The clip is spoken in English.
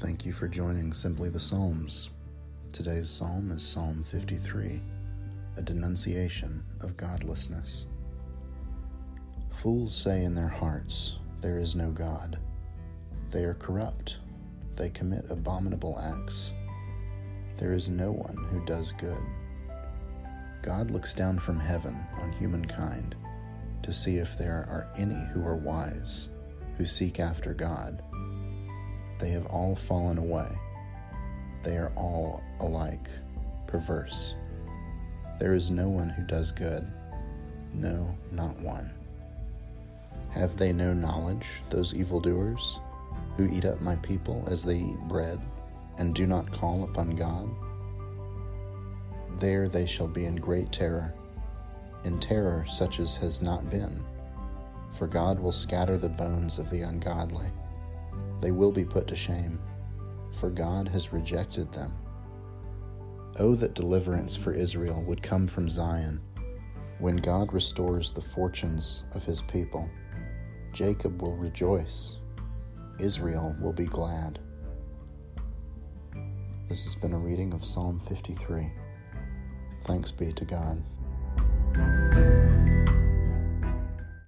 Thank you for joining Simply the Psalms. Today's psalm is Psalm 53, a denunciation of godlessness. Fools say in their hearts, There is no God. They are corrupt. They commit abominable acts. There is no one who does good. God looks down from heaven on humankind to see if there are any who are wise, who seek after God. They have all fallen away. They are all alike, perverse. There is no one who does good, no, not one. Have they no knowledge, those evildoers, who eat up my people as they eat bread, and do not call upon God? There they shall be in great terror, in terror such as has not been. For God will scatter the bones of the ungodly. They will be put to shame, for God has rejected them. Oh, that deliverance for Israel would come from Zion. When God restores the fortunes of his people, Jacob will rejoice, Israel will be glad. This has been a reading of Psalm 53. Thanks be to God.